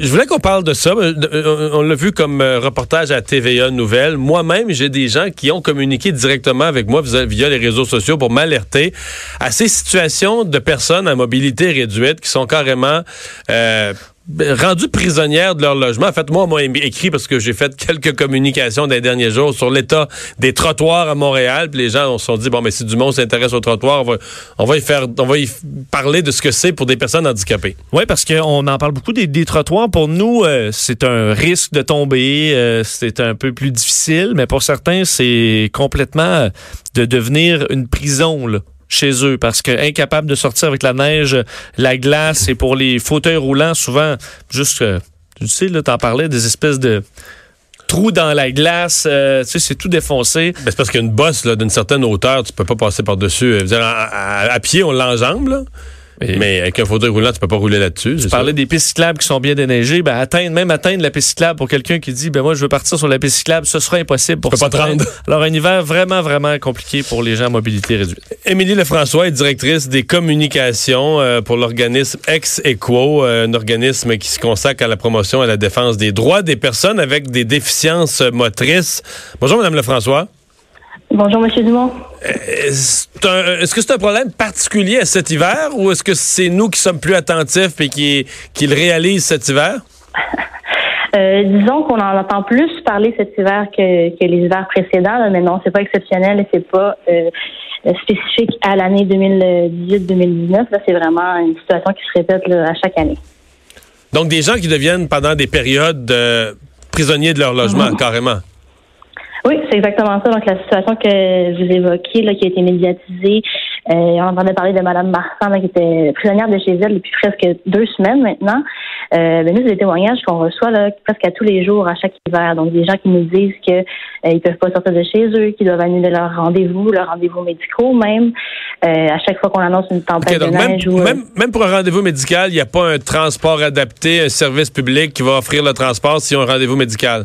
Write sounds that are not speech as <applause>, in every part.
Je voulais qu'on parle de ça. Euh, On l'a vu comme euh, reportage à TVA Nouvelle. Moi-même, j'ai des gens qui ont communiqué directement avec moi via les réseaux sociaux pour m'alerter à ces situations de personnes à mobilité réduite qui sont carrément euh, rendues prisonnières de leur logement. En fait, moi, on m'a écrit parce que j'ai fait quelques communications les derniers jours sur l'état des trottoirs à Montréal. Puis les gens se sont dit bon, mais si du monde s'intéresse aux trottoirs, on va, y faire, on va parler de ce que c'est pour des personnes handicapées. Oui, parce qu'on en parle beaucoup des, des trottoirs. Pour nous, euh, c'est un risque de tomber. Euh, c'est un peu plus difficile, mais pour certains, c'est complètement euh, de devenir une prison. Chez eux parce que incapable de sortir avec la neige, la glace et pour les fauteuils roulants, souvent, juste, euh, tu sais, là, t'en parlais, des espèces de trous dans la glace, euh, tu sais, c'est tout défoncé. C'est parce qu'une bosse d'une certaine hauteur, tu peux pas passer par-dessus. À, pied, on l'enjambe, là. Mais avec un fauteuil roulant, tu peux pas rouler là-dessus. Tu parlais des pistes cyclables qui sont bien déneigées. Ben, atteindre, même atteindre la piste cyclable pour quelqu'un qui dit, ben moi, je veux partir sur la piste cyclable, ce sera impossible pour ça. pas te rendre. Alors, un hiver vraiment, vraiment compliqué pour les gens à mobilité réduite. Émilie Lefrançois est directrice des communications euh, pour l'organisme Ex-Equo, euh, un organisme qui se consacre à la promotion et à la défense des droits des personnes avec des déficiences motrices. Bonjour, Madame Lefrançois. Bonjour, M. Dumont. Est-ce que c'est un problème particulier à cet hiver ou est-ce que c'est nous qui sommes plus attentifs et qui, qui le réalisent cet hiver? <laughs> Euh, disons qu'on en entend plus parler cet hiver que, que les hivers précédents, mais non, c'est pas exceptionnel et c'est pas euh, spécifique à l'année 2018-2019. Là, c'est vraiment une situation qui se répète là, à chaque année. Donc, des gens qui deviennent pendant des périodes euh, prisonniers de leur logement, -hmm. carrément. Oui, c'est exactement ça. Donc, la situation que vous évoquiez, là, qui a été médiatisée, euh, on entendait parler de Mme Marsan, là, qui était prisonnière de chez elle depuis presque deux semaines maintenant. Euh, ben, nous, c'est des témoignages qu'on reçoit là, presque à tous les jours, à chaque hiver. Donc, des gens qui nous disent qu'ils euh, ne peuvent pas sortir de chez eux, qu'ils doivent annuler leurs rendez-vous, leurs rendez-vous médicaux même. Euh, à chaque fois qu'on annonce une tempête okay, donc de neige. Même, ou, même, même, pour un rendez-vous médical, il n'y a pas un transport adapté, un service public qui va offrir le transport s'ils ont un rendez-vous médical?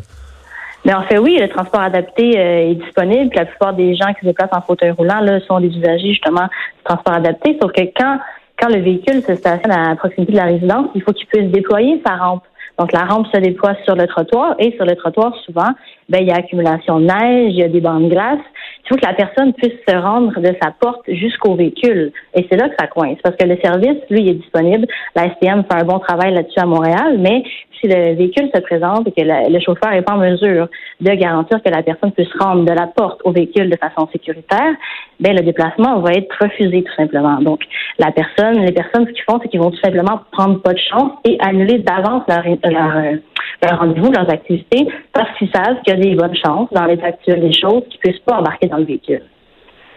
Mais en fait, oui, le transport adapté euh, est disponible. La plupart des gens qui se déplacent en fauteuil roulant là, sont des usagers justement du transport adapté. Sauf que quand, quand le véhicule se stationne à proximité de la résidence, il faut qu'il puisse déployer sa rampe. Donc la rampe se déploie sur le trottoir et sur le trottoir, souvent, ben, il y a accumulation de neige, il y a des bancs de glace. Il faut que la personne puisse se rendre de sa porte jusqu'au véhicule. Et c'est là que ça coince. Parce que le service, lui, est disponible. La STM fait un bon travail là-dessus à Montréal, mais si le véhicule se présente et que le, chauffeur n'est pas en mesure de garantir que la personne puisse rendre de la porte au véhicule de façon sécuritaire, ben le déplacement va être refusé tout simplement. Donc la personne, les personnes ce qu'ils font, c'est qu'ils vont tout simplement prendre pas de chance et annuler d'avance leur rendez-vous, leurs activités, parce qu'ils savent qu'il y a des bonnes chances dans l'état actuel des choses qu'ils puissent pas embarquer dans le véhicule.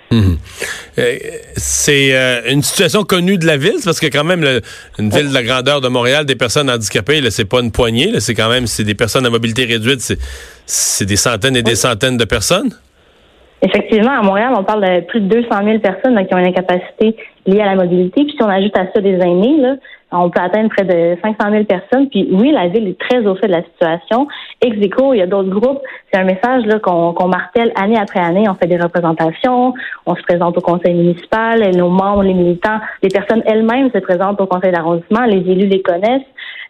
Mmh. Euh, c'est euh, une situation connue de la ville, parce que quand même le, une ville de la grandeur de Montréal, des personnes handicapées, là, c'est pas une poignée, c'est quand même c'est des personnes à mobilité réduite, c'est, c'est des centaines et des centaines de personnes? Effectivement, à Montréal, on parle de plus de 200 000 personnes là, qui ont une incapacité liée à la mobilité. Puis si on ajoute à ça des aînés, là, on peut atteindre près de 500 000 personnes. Puis oui, la ville est très au fait de la situation. Exico, il y a d'autres groupes. C'est un message là, qu'on, qu'on martèle année après année. On fait des représentations, on se présente au conseil municipal, et nos membres, les militants, les personnes elles-mêmes se présentent au conseil d'arrondissement, les élus les connaissent.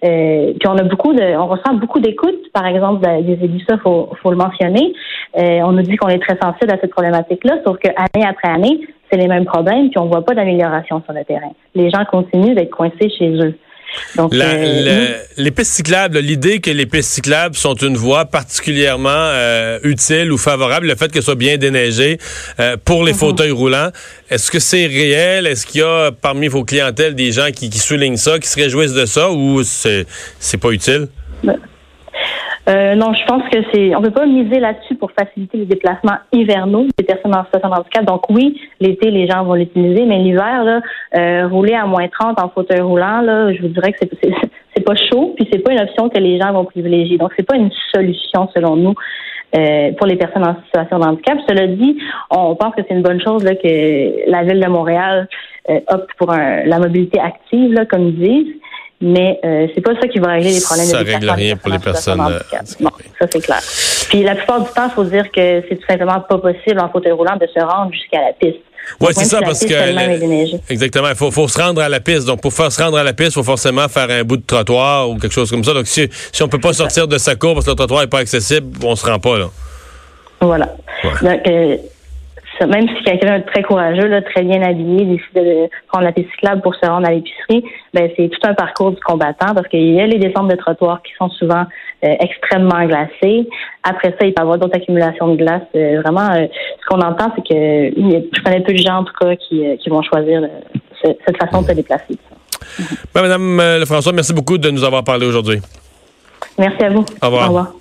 Euh, puis on a beaucoup de, on ressent beaucoup d'écoute, par exemple des élus, ça faut, faut le mentionner. Euh, on nous dit qu'on est très sensible à cette problématique-là, sauf que année après année, c'est les mêmes problèmes, puis on voit pas d'amélioration sur le terrain. Les gens continuent d'être coincés chez eux. Donc, la, euh, le, les pistes cyclables, l'idée que les pistes cyclables sont une voie particulièrement euh, utile ou favorable, le fait qu'elles soient bien déneigées euh, pour les mm -hmm. fauteuils roulants, est-ce que c'est réel? Est-ce qu'il y a parmi vos clientèles des gens qui, qui, soulignent ça, qui se réjouissent de ça ou c'est pas utile? Euh, non, je pense que c'est. On ne peut pas miser là-dessus pour faciliter les déplacements hivernaux des personnes en situation de handicap. Donc oui, l'été, les gens vont l'utiliser, mais l'hiver, là, euh, rouler à moins 30 en fauteuil roulant, là, je vous dirais que c'est c'est pas chaud, puis c'est pas une option que les gens vont privilégier. Donc, c'est pas une solution selon nous. Euh, pour les personnes en situation de handicap. Cela dit, on pense que c'est une bonne chose là, que la ville de Montréal euh, opte pour un, la mobilité active, là, comme ils disent. Mais euh, c'est pas ça qui va régler les problèmes ça de règle rien pour les personnes. Euh, ça c'est clair. Puis la plupart du temps, il faut dire que c'est tout simplement pas possible en fauteuil roulant de se rendre jusqu'à la piste. Oui, c'est ça, parce que. Exactement. Il faut, faut, se rendre à la piste. Donc, pour faire se rendre à la piste, il faut forcément faire un bout de trottoir ou quelque chose comme ça. Donc, si, si on peut pas sortir de sa cour parce que le trottoir n'est pas accessible, on se rend pas, là. Voilà. Donc, euh, même si quelqu'un est très courageux, là, très bien habillé, décide de prendre la piste cyclable pour se rendre à l'épicerie, ben c'est tout un parcours du combattant parce qu'il y a les descentes de trottoir qui sont souvent euh, extrêmement glacées. Après ça, il peut y avoir d'autres accumulations de glace. Euh, vraiment, euh, ce qu'on entend, c'est que je connais peu de gens en tout cas qui, qui vont choisir cette façon de se déplacer. Ben, Madame Lefrançois, merci beaucoup de nous avoir parlé aujourd'hui. Merci à vous. Au revoir. Au revoir.